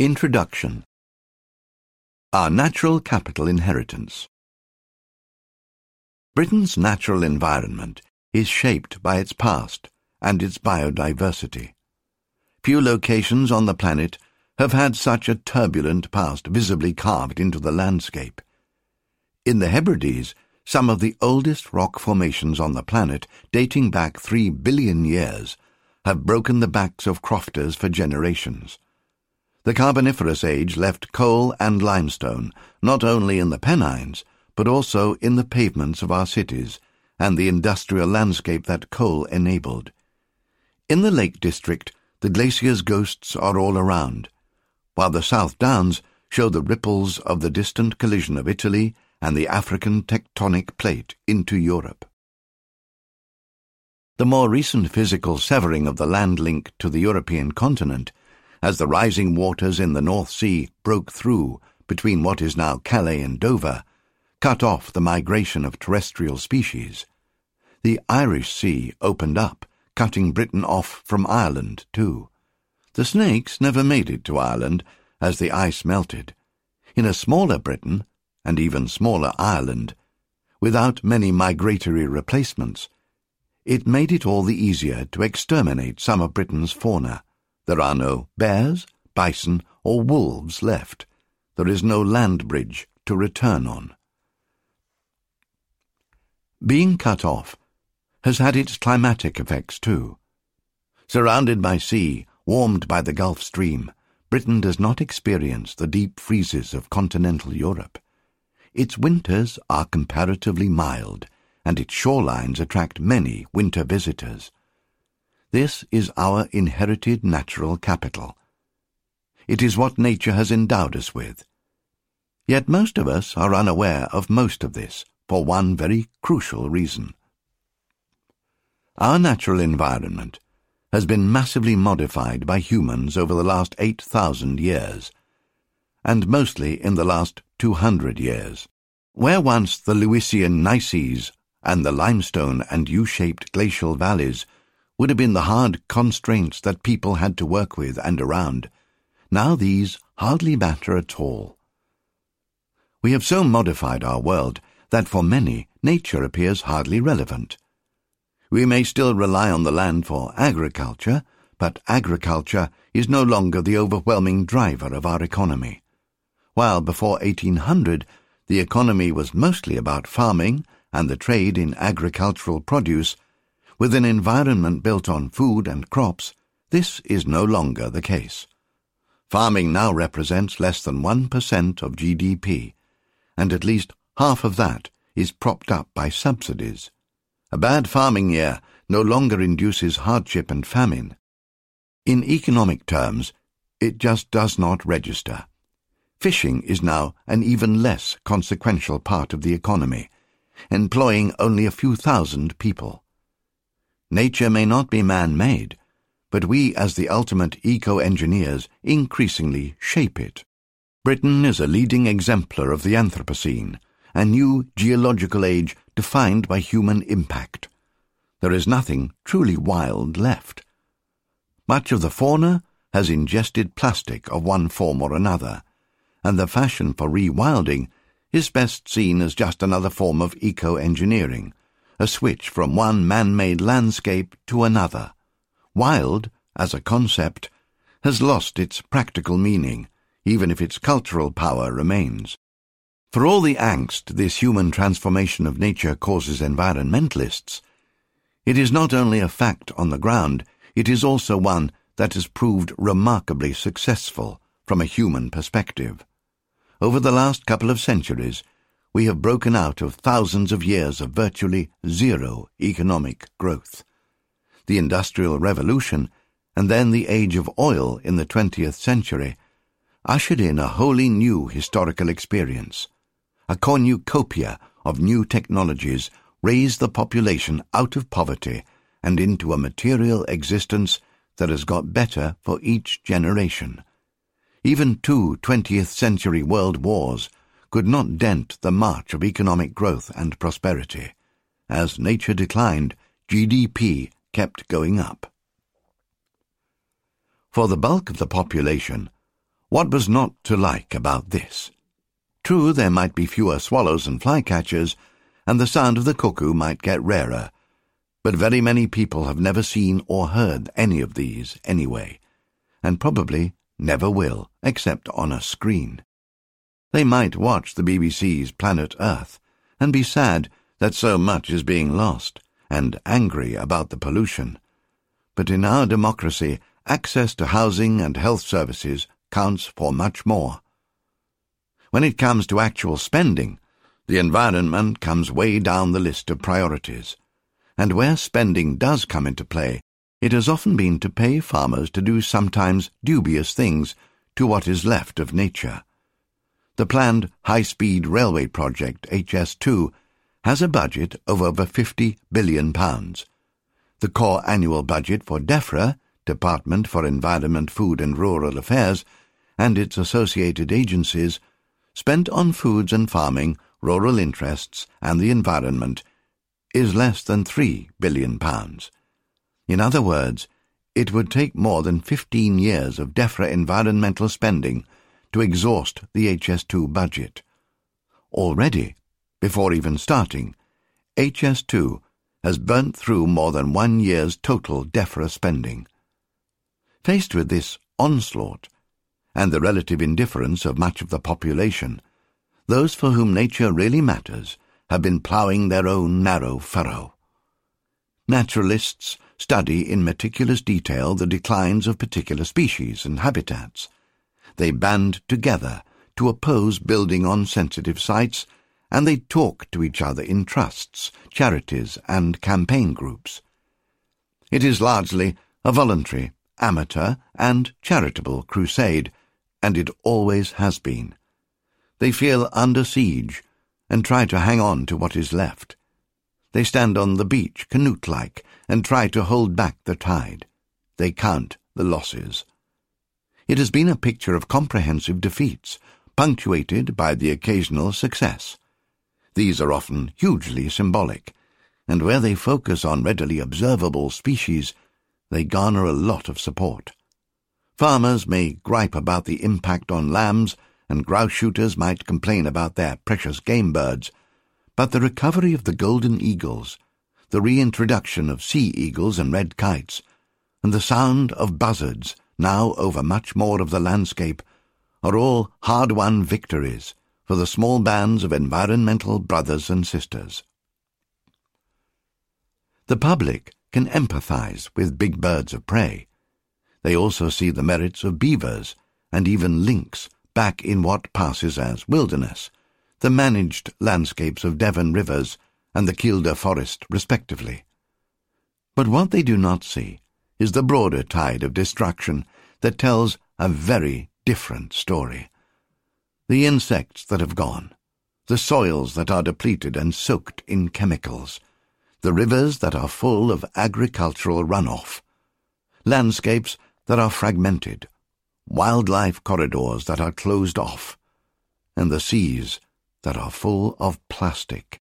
Introduction Our Natural Capital Inheritance Britain's natural environment is shaped by its past and its biodiversity. Few locations on the planet have had such a turbulent past visibly carved into the landscape. In the Hebrides, some of the oldest rock formations on the planet, dating back three billion years, have broken the backs of crofters for generations. The Carboniferous Age left coal and limestone not only in the Pennines, but also in the pavements of our cities and the industrial landscape that coal enabled. In the Lake District, the glacier's ghosts are all around, while the South Downs show the ripples of the distant collision of Italy and the African tectonic plate into Europe. The more recent physical severing of the land link to the European continent as the rising waters in the North Sea broke through between what is now Calais and Dover, cut off the migration of terrestrial species. The Irish Sea opened up, cutting Britain off from Ireland, too. The snakes never made it to Ireland as the ice melted. In a smaller Britain, and even smaller Ireland, without many migratory replacements, it made it all the easier to exterminate some of Britain's fauna. There are no bears, bison, or wolves left. There is no land bridge to return on. Being cut off has had its climatic effects too. Surrounded by sea, warmed by the Gulf Stream, Britain does not experience the deep freezes of continental Europe. Its winters are comparatively mild, and its shorelines attract many winter visitors. This is our inherited natural capital. It is what nature has endowed us with. Yet most of us are unaware of most of this for one very crucial reason. Our natural environment has been massively modified by humans over the last 8,000 years, and mostly in the last 200 years. Where once the Lewisian Gneisses and the limestone and U-shaped glacial valleys would have been the hard constraints that people had to work with and around. Now these hardly matter at all. We have so modified our world that for many nature appears hardly relevant. We may still rely on the land for agriculture, but agriculture is no longer the overwhelming driver of our economy. While before 1800 the economy was mostly about farming and the trade in agricultural produce, with an environment built on food and crops, this is no longer the case. Farming now represents less than 1% of GDP, and at least half of that is propped up by subsidies. A bad farming year no longer induces hardship and famine. In economic terms, it just does not register. Fishing is now an even less consequential part of the economy, employing only a few thousand people. Nature may not be man-made, but we as the ultimate eco-engineers increasingly shape it. Britain is a leading exemplar of the Anthropocene, a new geological age defined by human impact. There is nothing truly wild left. Much of the fauna has ingested plastic of one form or another, and the fashion for rewilding is best seen as just another form of eco-engineering, a switch from one man-made landscape to another. Wild as a concept, has lost its practical meaning, even if its cultural power remains. For all the angst this human transformation of nature causes environmentalists, it is not only a fact on the ground, it is also one that has proved remarkably successful from a human perspective. Over the last couple of centuries, we have broken out of thousands of years of virtually zero economic growth. The Industrial Revolution, and then the age of oil in the 20th century, ushered in a wholly new historical experience. A cornucopia of new technologies raised the population out of poverty and into a material existence that has got better for each generation. Even two 20th century world wars could not dent the march of economic growth and prosperity. As nature declined, GDP kept going up. For the bulk of the population, what was not to like about this? True, there might be fewer swallows and flycatchers, and the sound of the cuckoo might get rarer. But very many people have never seen or heard any of these anyway, and probably never will, except on a screen. They might watch the BBC's Planet Earth and be sad that so much is being lost, and angry about the pollution. But in our democracy, access to housing and health services counts for much more. When it comes to actual spending, the environment comes way down the list of priorities, and where spending does come into play, it has often been to pay farmers to do sometimes dubious things to what is left of nature. The planned high-speed railway project, HS2, has a budget of over £50 billion. The core annual budget for DEFRA, Department for Environment, Food and Rural Affairs, and its associated agencies, spent on foods and farming rural interests, and the environment is less than three billion pounds. In other words, it would take more than 15 years of DEFRA environmental spending to exhaust the HS2 budget. Already, before even starting, HS2 has burnt through more than one year's total DEFRA spending. Faced with this onslaught, and the relative indifference of much of the population, those for whom nature really matters have been ploughing their own narrow furrow. Naturalists study in meticulous detail the declines of particular species and habitats. They band together to oppose building on sensitive sites, and they talk to each other in trusts, charities, and campaign groups. It is largely a voluntary, amateur, and charitable crusade, and it always has been. They feel under siege and try to hang on to what is left. They stand on the beach, canute-like, and try to hold back the tide. They count the losses. It has been a picture of comprehensive defeats, punctuated by the occasional success. These are often hugely symbolic, and where they focus on readily observable species, they garner a lot of support. Farmers may gripe about the impact on lambs and grouse shooters might complain about their precious game birds, but the recovery of the golden eagles, the reintroduction of sea eagles and red kites, and the sound of buzzards now over much more of the landscape are all hard-won victories for the small bands of environmental brothers and sisters. The public can empathize with big birds of prey. They also see the merits of beavers and even lynx back in what passes as wilderness, the managed landscapes of Devon rivers and the Kielder forest, respectively. But what they do not see is the broader tide of destruction that tells a very different story. The insects that have gone, the soils that are depleted and soaked in chemicals, the rivers that are full of agricultural runoff, landscapes that are fragmented, wildlife corridors that are closed off, and the seas that are full of plastic.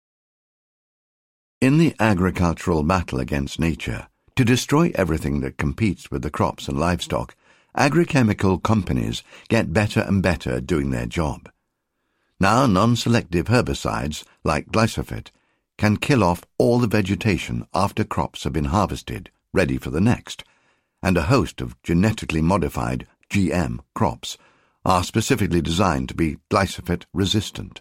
In the agricultural battle against nature, to destroy everything that competes with the crops and livestock, agrochemical companies get better and better at doing their job. Now non-selective herbicides, like glyphosate, can kill off all the vegetation after crops have been harvested, ready for the next, and a host of genetically modified GM crops are specifically designed to be glyphosate resistant.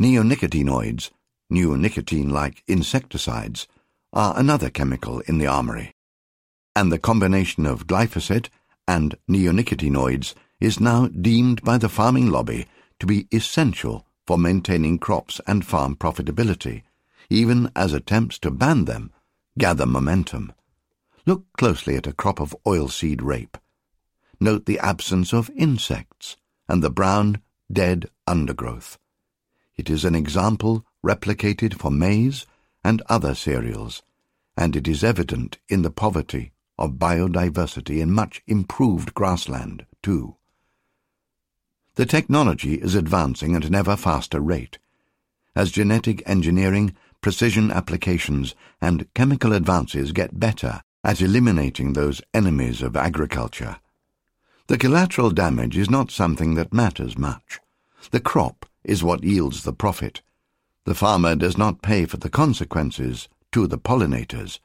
Neonicotinoids, neonicotine-like insecticides, are another chemical in the armory. And the combination of glyphosate and neonicotinoids is now deemed by the farming lobby to be essential for maintaining crops and farm profitability, even as attempts to ban them gather momentum. Look closely at a crop of oilseed rape. Note the absence of insects and the brown, dead undergrowth. It is an example replicated for maize and other cereals, and it is evident in the poverty of biodiversity in much improved grassland, too. The technology is advancing at an ever faster rate. As genetic engineering, precision applications, and chemical advances get better at eliminating those enemies of agriculture, the collateral damage is not something that matters much. The crop is what yields the profit. The farmer does not pay for the consequences to the pollinators,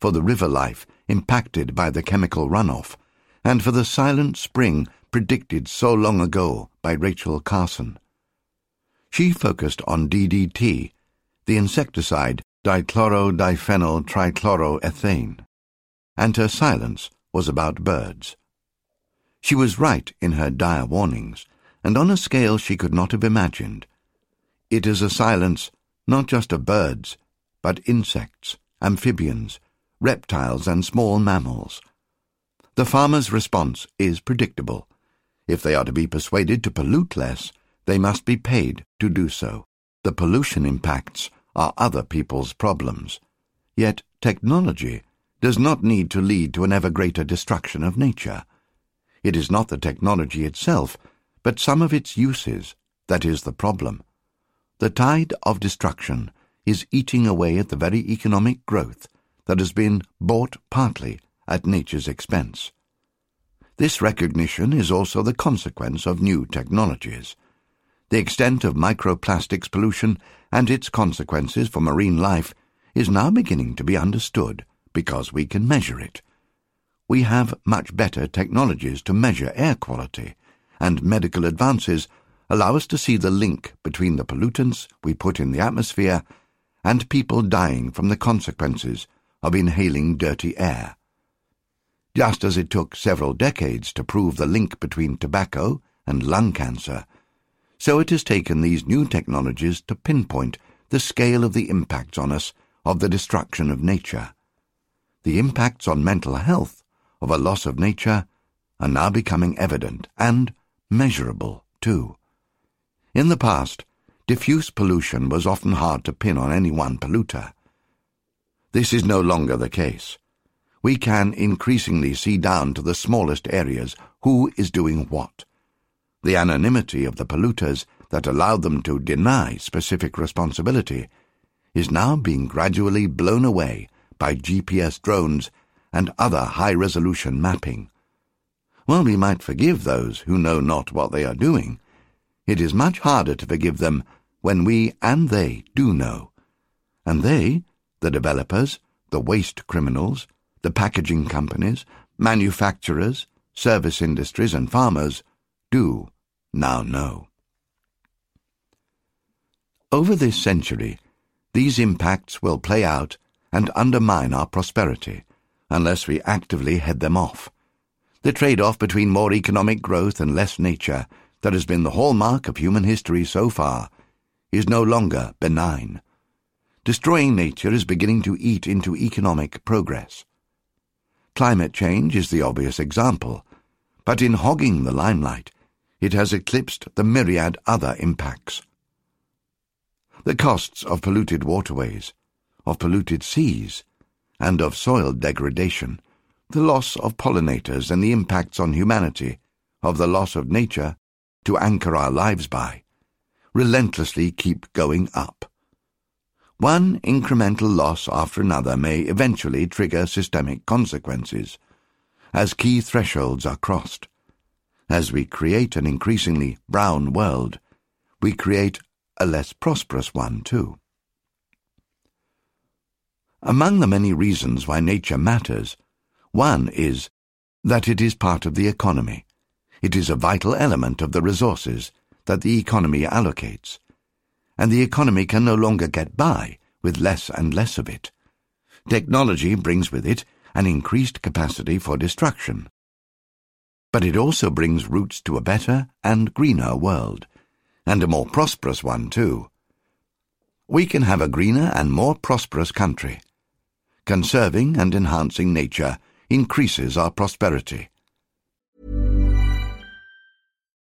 for the river life impacted by the chemical runoff, and for the silent spring predicted so long ago by Rachel Carson. She focused on DDT, the insecticide dichlorodiphenyl trichloroethane, and her silence was about birds. She was right in her dire warnings and on a scale she could not have imagined. It is a silence not just of birds, but insects, amphibians, reptiles, and small mammals. The farmer's response is predictable. If they are to be persuaded to pollute less, they must be paid to do so. The pollution impacts are other people's problems. Yet technology does not need to lead to an ever greater destruction of nature. It is not the technology itself but some of its uses that is the problem. The tide of destruction is eating away at the very economic growth that has been bought partly at nature's expense. This recognition is also the consequence of new technologies. The extent of microplastics pollution and its consequences for marine life is now beginning to be understood because we can measure it. We have much better technologies to measure air quality and medical advances allow us to see the link between the pollutants we put in the atmosphere and people dying from the consequences of inhaling dirty air. Just as it took several decades to prove the link between tobacco and lung cancer, so it has taken these new technologies to pinpoint the scale of the impacts on us of the destruction of nature. The impacts on mental health of a loss of nature are now becoming evident and measurable, too. In the past, diffuse pollution was often hard to pin on any one polluter. This is no longer the case. We can increasingly see down to the smallest areas who is doing what. The anonymity of the polluters that allowed them to deny specific responsibility is now being gradually blown away by GPS drones and other high-resolution mapping. While we might forgive those who know not what they are doing, it is much harder to forgive them when we and they do know. And they, the developers, the waste criminals, the packaging companies, manufacturers, service industries, and farmers, do now know. Over this century, these impacts will play out and undermine our prosperity unless we actively head them off. The trade-off between more economic growth and less nature that has been the hallmark of human history so far is no longer benign. Destroying nature is beginning to eat into economic progress. Climate change is the obvious example, but in hogging the limelight, it has eclipsed the myriad other impacts. The costs of polluted waterways, of polluted seas, and of soil degradation the loss of pollinators and the impacts on humanity of the loss of nature to anchor our lives by, relentlessly keep going up. One incremental loss after another may eventually trigger systemic consequences, as key thresholds are crossed. As we create an increasingly brown world, we create a less prosperous one too. Among the many reasons why nature matters One is that it is part of the economy. It is a vital element of the resources that the economy allocates. And the economy can no longer get by with less and less of it. Technology brings with it an increased capacity for destruction. But it also brings routes to a better and greener world, and a more prosperous one too. We can have a greener and more prosperous country. Conserving and enhancing nature increases our prosperity.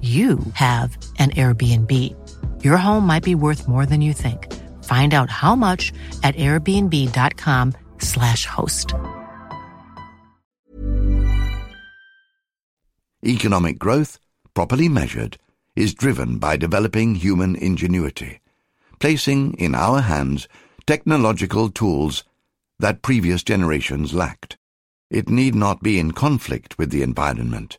you have an Airbnb. Your home might be worth more than you think. Find out how much at airbnb.com/slash host. Economic growth, properly measured, is driven by developing human ingenuity, placing in our hands technological tools that previous generations lacked. It need not be in conflict with the environment.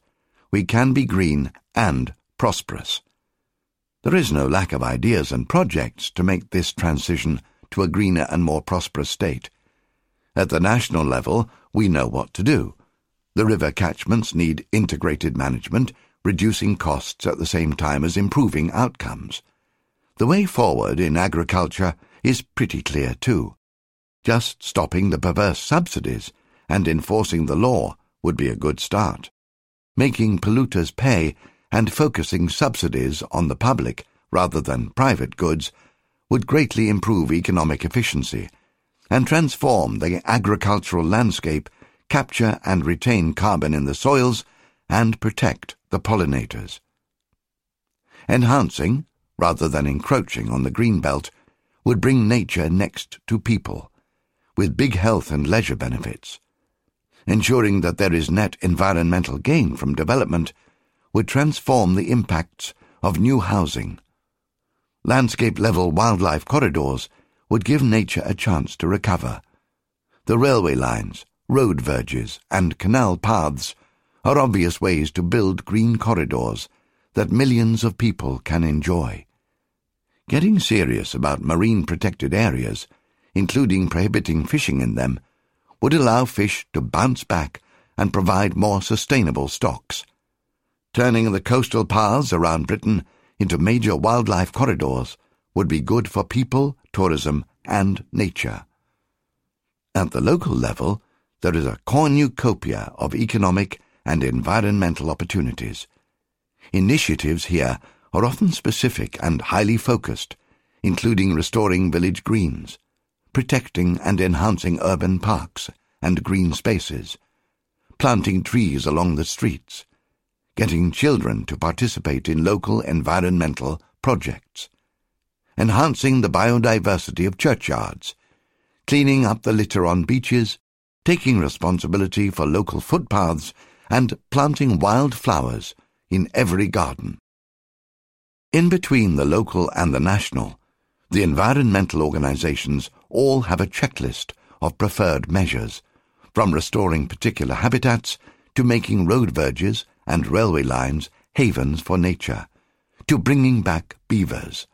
We can be green and prosperous. There is no lack of ideas and projects to make this transition to a greener and more prosperous state. At the national level, we know what to do. The river catchments need integrated management, reducing costs at the same time as improving outcomes. The way forward in agriculture is pretty clear too. Just stopping the perverse subsidies and enforcing the law would be a good start. Making polluters pay and focusing subsidies on the public rather than private goods would greatly improve economic efficiency and transform the agricultural landscape, capture and retain carbon in the soils, and protect the pollinators. Enhancing, rather than encroaching on the green belt, would bring nature next to people, with big health and leisure benefits. Ensuring that there is net environmental gain from development would transform the impacts of new housing. Landscape-level wildlife corridors would give nature a chance to recover. The railway lines, road verges, and canal paths are obvious ways to build green corridors that millions of people can enjoy. Getting serious about marine protected areas, including prohibiting fishing in them, would allow fish to bounce back and provide more sustainable stocks turning the coastal paths around Britain into major wildlife corridors would be good for people, tourism, and nature. At the local level, there is a cornucopia of economic and environmental opportunities. Initiatives here are often specific and highly focused, including restoring village greens, protecting and enhancing urban parks and green spaces, planting trees along the streets, getting children to participate in local environmental projects, enhancing the biodiversity of churchyards, cleaning up the litter on beaches, taking responsibility for local footpaths, and planting wild flowers in every garden. In between the local and the national, the environmental organizations all have a checklist of preferred measures, from restoring particular habitats to making road verges and railway lines havens for nature, to bringing back beavers.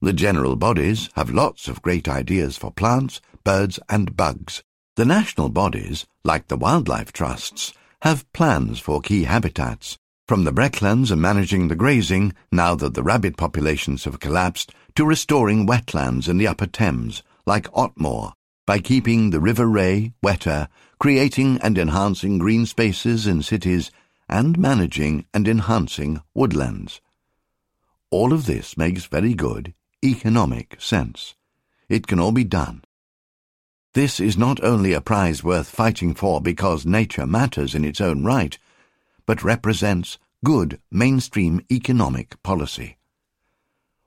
The general bodies have lots of great ideas for plants, birds, and bugs. The national bodies, like the wildlife trusts, have plans for key habitats, from the Brecklands and managing the grazing, now that the rabbit populations have collapsed, to restoring wetlands in the upper Thames, like Otmoor, by keeping the River Ray wetter, creating and enhancing green spaces in cities, and managing and enhancing woodlands. All of this makes very good economic sense. It can all be done. This is not only a prize worth fighting for because nature matters in its own right, but represents good mainstream economic policy.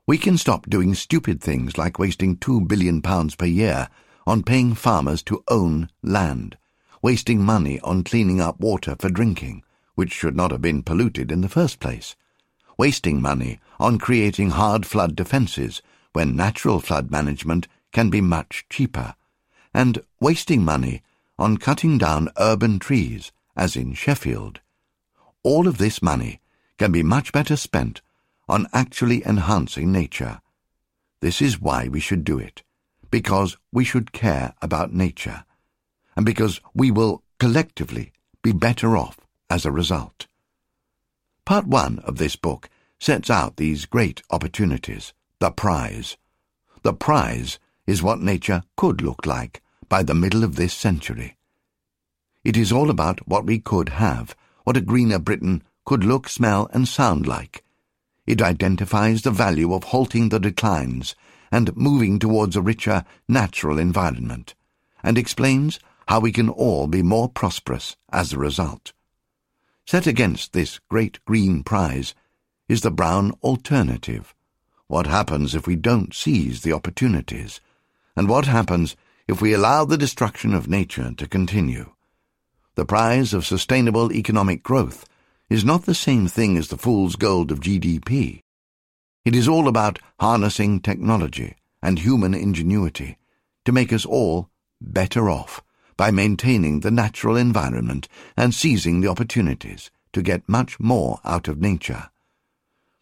We can stop doing stupid things like wasting two billion pounds per year on paying farmers to own land, wasting money on cleaning up water for drinking, which should not have been polluted in the first place, wasting money on creating hard flood defences when natural flood management can be much cheaper, and wasting money on cutting down urban trees, as in Sheffield. All of this money can be much better spent on actually enhancing nature. This is why we should do it, because we should care about nature, and because we will collectively be better off as a result. Part one of this book sets out these great opportunities, the prize. The prize is what nature could look like by the middle of this century. It is all about what we could have, what a greener Britain could look, smell, and sound like. It identifies the value of halting the declines and moving towards a richer, natural environment, and explains how we can all be more prosperous as a result. Set against this great green prize is the brown alternative. What happens if we don't seize the opportunities? And what happens if we allow the destruction of nature to continue? The prize of sustainable economic growth is not the same thing as the fool's gold of GDP. It is all about harnessing technology and human ingenuity to make us all better off by maintaining the natural environment and seizing the opportunities to get much more out of nature.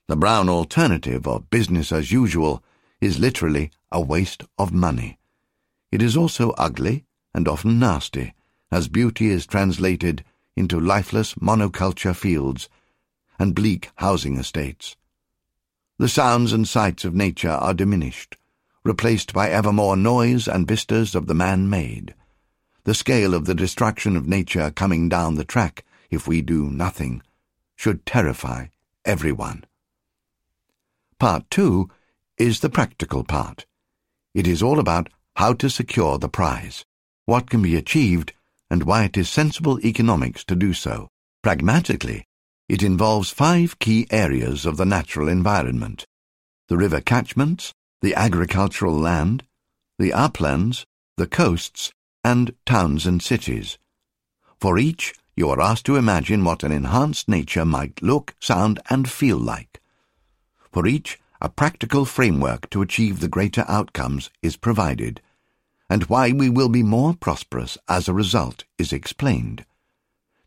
The brown alternative of business as usual is literally a waste of money. It is also ugly and often nasty, as beauty is translated into lifeless monoculture fields and bleak housing estates. The sounds and sights of nature are diminished, replaced by ever more noise and vistas of the man-made the scale of the destruction of nature coming down the track if we do nothing should terrify everyone. Part two is the practical part. It is all about how to secure the prize, what can be achieved, and why it is sensible economics to do so. Pragmatically, it involves five key areas of the natural environment the river catchments, the agricultural land, the uplands, the coasts, and towns and cities. For each, you are asked to imagine what an enhanced nature might look, sound, and feel like. For each, a practical framework to achieve the greater outcomes is provided, and why we will be more prosperous as a result is explained.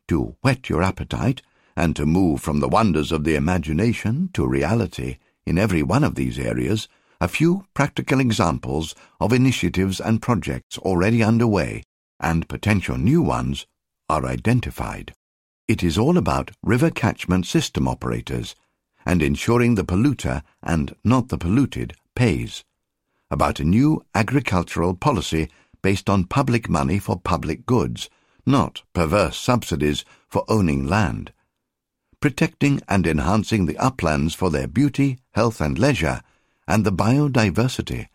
To whet your appetite, and to move from the wonders of the imagination to reality in every one of these areas, a few practical examples of initiatives and projects already underway and potential new ones are identified. It is all about river catchment system operators and ensuring the polluter and not the polluted pays, about a new agricultural policy based on public money for public goods, not perverse subsidies for owning land, protecting and enhancing the uplands for their beauty, health, and leisure and the biodiversity,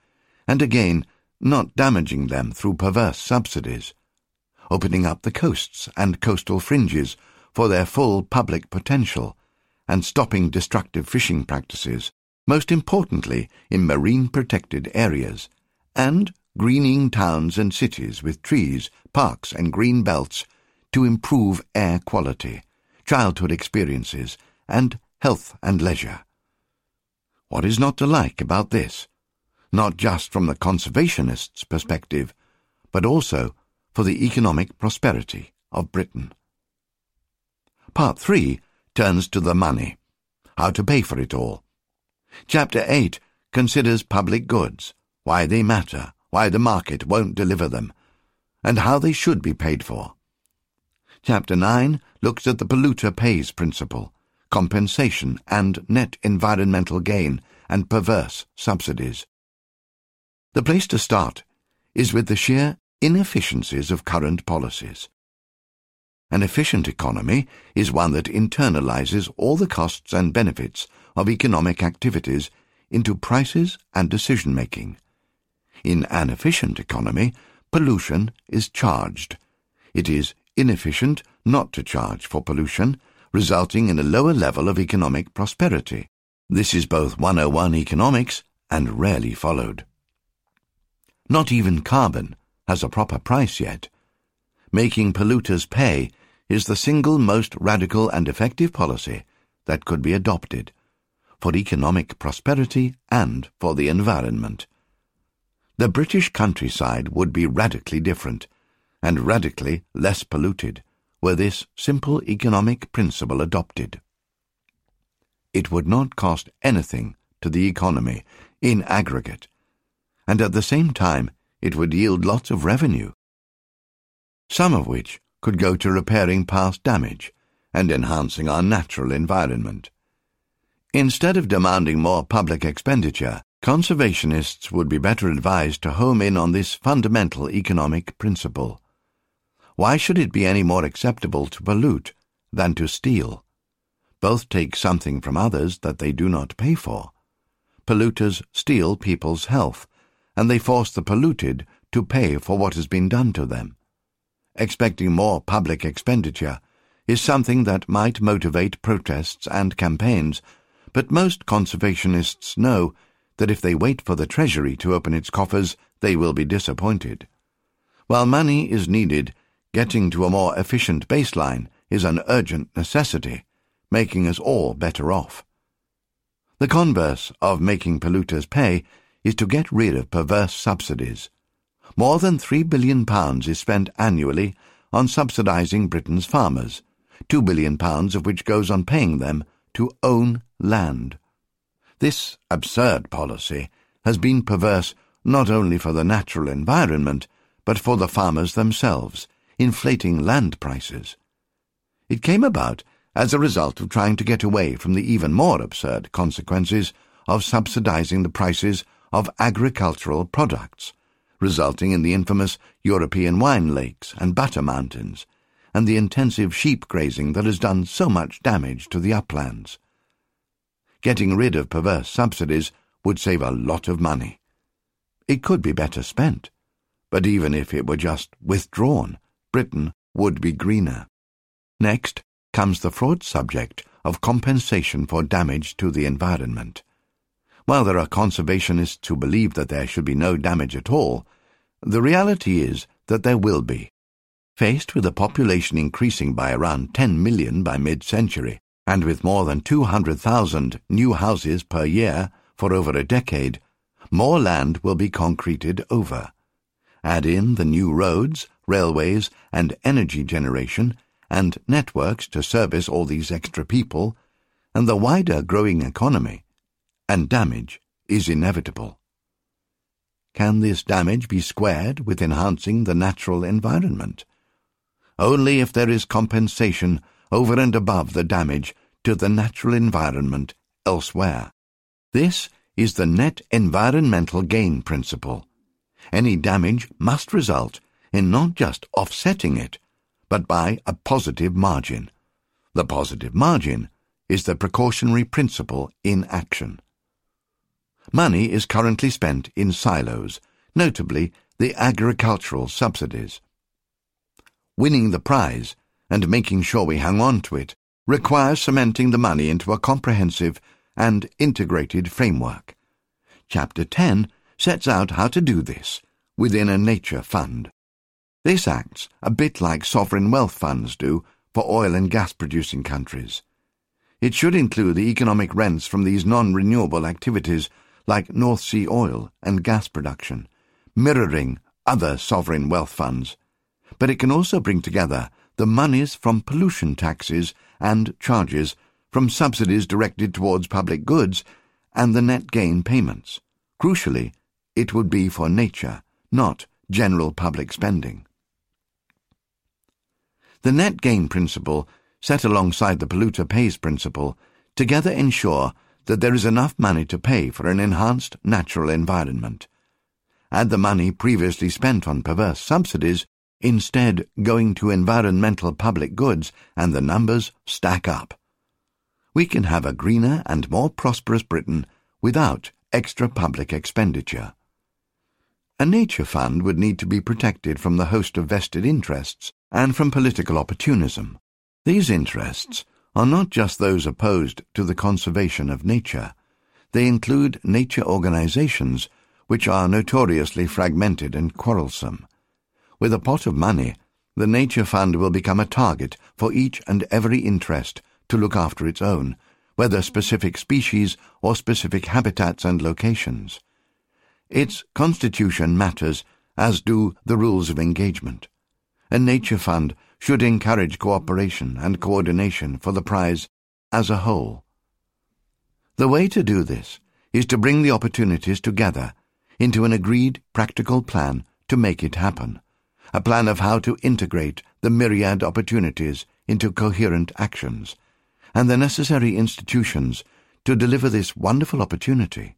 and again, not damaging them through perverse subsidies, opening up the coasts and coastal fringes for their full public potential, and stopping destructive fishing practices, most importantly in marine protected areas, and greening towns and cities with trees, parks, and green belts to improve air quality, childhood experiences, and health and leisure. What is not to like about this? Not just from the conservationist's perspective, but also for the economic prosperity of Britain. Part 3 turns to the money, how to pay for it all. Chapter 8 considers public goods, why they matter, why the market won't deliver them, and how they should be paid for. Chapter 9 looks at the polluter pays principle, compensation and net environmental gain, and perverse subsidies. The place to start is with the sheer inefficiencies of current policies. An efficient economy is one that internalizes all the costs and benefits of economic activities into prices and decision-making. In an efficient economy, pollution is charged. It is inefficient not to charge for pollution, resulting in a lower level of economic prosperity. This is both 101 economics and rarely followed. Not even carbon has a proper price yet. Making polluters pay is the single most radical and effective policy that could be adopted for economic prosperity and for the environment. The British countryside would be radically different and radically less polluted were this simple economic principle adopted. It would not cost anything to the economy in aggregate, and at the same time it would yield lots of revenue, some of which could go to repairing past damage and enhancing our natural environment. Instead of demanding more public expenditure, conservationists would be better advised to home in on this fundamental economic principle. Why should it be any more acceptable to pollute than to steal? Both take something from others that they do not pay for. Polluters steal people's health, and they force the polluted to pay for what has been done to them expecting more public expenditure, is something that might motivate protests and campaigns, but most conservationists know that if they wait for the Treasury to open its coffers, they will be disappointed. While money is needed, getting to a more efficient baseline is an urgent necessity, making us all better off. The converse of making polluters pay is to get rid of perverse subsidies. More than £3 billion is spent annually on subsidising Britain's farmers, £2 billion of which goes on paying them to own land. This absurd policy has been perverse not only for the natural environment, but for the farmers themselves, inflating land prices. It came about as a result of trying to get away from the even more absurd consequences of subsidizing the prices of agricultural products resulting in the infamous European wine lakes and butter mountains, and the intensive sheep grazing that has done so much damage to the uplands. Getting rid of perverse subsidies would save a lot of money. It could be better spent, but even if it were just withdrawn, Britain would be greener. Next comes the fraught subject of compensation for damage to the environment. While there are conservationists who believe that there should be no damage at all, the reality is that there will be. Faced with a population increasing by around 10 million by mid-century, and with more than 200,000 new houses per year for over a decade, more land will be concreted over. Add in the new roads, railways, and energy generation, and networks to service all these extra people, and the wider growing economy, and damage is inevitable. Can this damage be squared with enhancing the natural environment? Only if there is compensation over and above the damage to the natural environment elsewhere. This is the net environmental gain principle. Any damage must result in not just offsetting it, but by a positive margin. The positive margin is the precautionary principle in action. Money is currently spent in silos, notably the agricultural subsidies. Winning the prize and making sure we hang on to it requires cementing the money into a comprehensive and integrated framework. Chapter 10 sets out how to do this within a nature fund. This acts a bit like sovereign wealth funds do for oil and gas producing countries. It should include the economic rents from these non renewable activities like North Sea oil and gas production, mirroring other sovereign wealth funds, but it can also bring together the monies from pollution taxes and charges from subsidies directed towards public goods and the net gain payments. Crucially, it would be for nature, not general public spending. The net gain principle, set alongside the polluter pays principle, together ensure that there is enough money to pay for an enhanced natural environment. Add the money previously spent on perverse subsidies, instead going to environmental public goods, and the numbers stack up. We can have a greener and more prosperous Britain without extra public expenditure. A nature fund would need to be protected from the host of vested interests and from political opportunism. These interests are not just those opposed to the conservation of nature. They include nature organizations which are notoriously fragmented and quarrelsome. With a pot of money, the Nature Fund will become a target for each and every interest to look after its own, whether specific species or specific habitats and locations. Its constitution matters, as do the rules of engagement. A nature fund should encourage cooperation and coordination for the prize as a whole. The way to do this is to bring the opportunities together into an agreed practical plan to make it happen, a plan of how to integrate the myriad opportunities into coherent actions, and the necessary institutions to deliver this wonderful opportunity.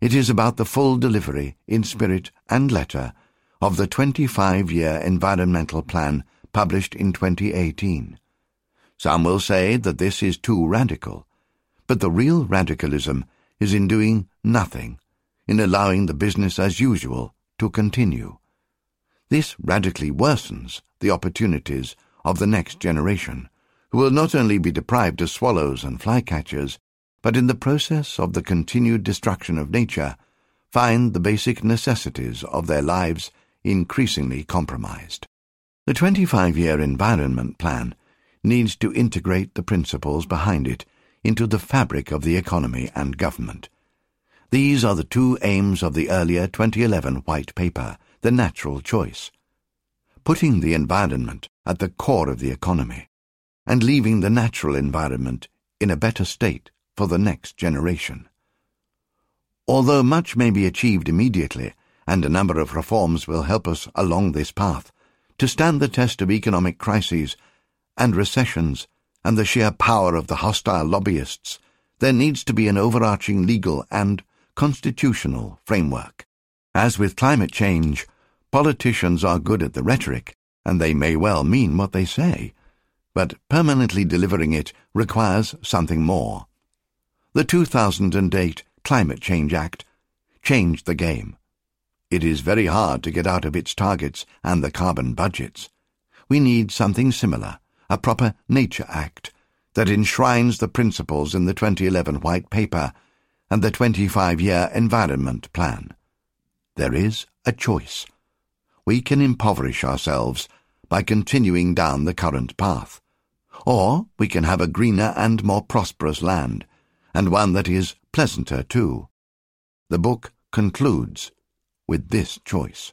It is about the full delivery, in spirit and letter, of the 25 year environmental plan published in 2018. Some will say that this is too radical, but the real radicalism is in doing nothing, in allowing the business as usual to continue. This radically worsens the opportunities of the next generation, who will not only be deprived of swallows and flycatchers, but in the process of the continued destruction of nature, find the basic necessities of their lives increasingly compromised. The 25 year Environment Plan needs to integrate the principles behind it into the fabric of the economy and government. These are the two aims of the earlier 2011 White Paper, The Natural Choice. Putting the environment at the core of the economy, and leaving the natural environment in a better state for the next generation. Although much may be achieved immediately, and a number of reforms will help us along this path, to stand the test of economic crises and recessions and the sheer power of the hostile lobbyists, there needs to be an overarching legal and constitutional framework. As with climate change, politicians are good at the rhetoric, and they may well mean what they say, but permanently delivering it requires something more. The 2008 Climate Change Act changed the game. It is very hard to get out of its targets and the carbon budgets. We need something similar, a proper Nature Act, that enshrines the principles in the 2011 White Paper and the 25 year Environment Plan. There is a choice. We can impoverish ourselves by continuing down the current path. Or we can have a greener and more prosperous land and one that is pleasanter too. The book concludes with this choice.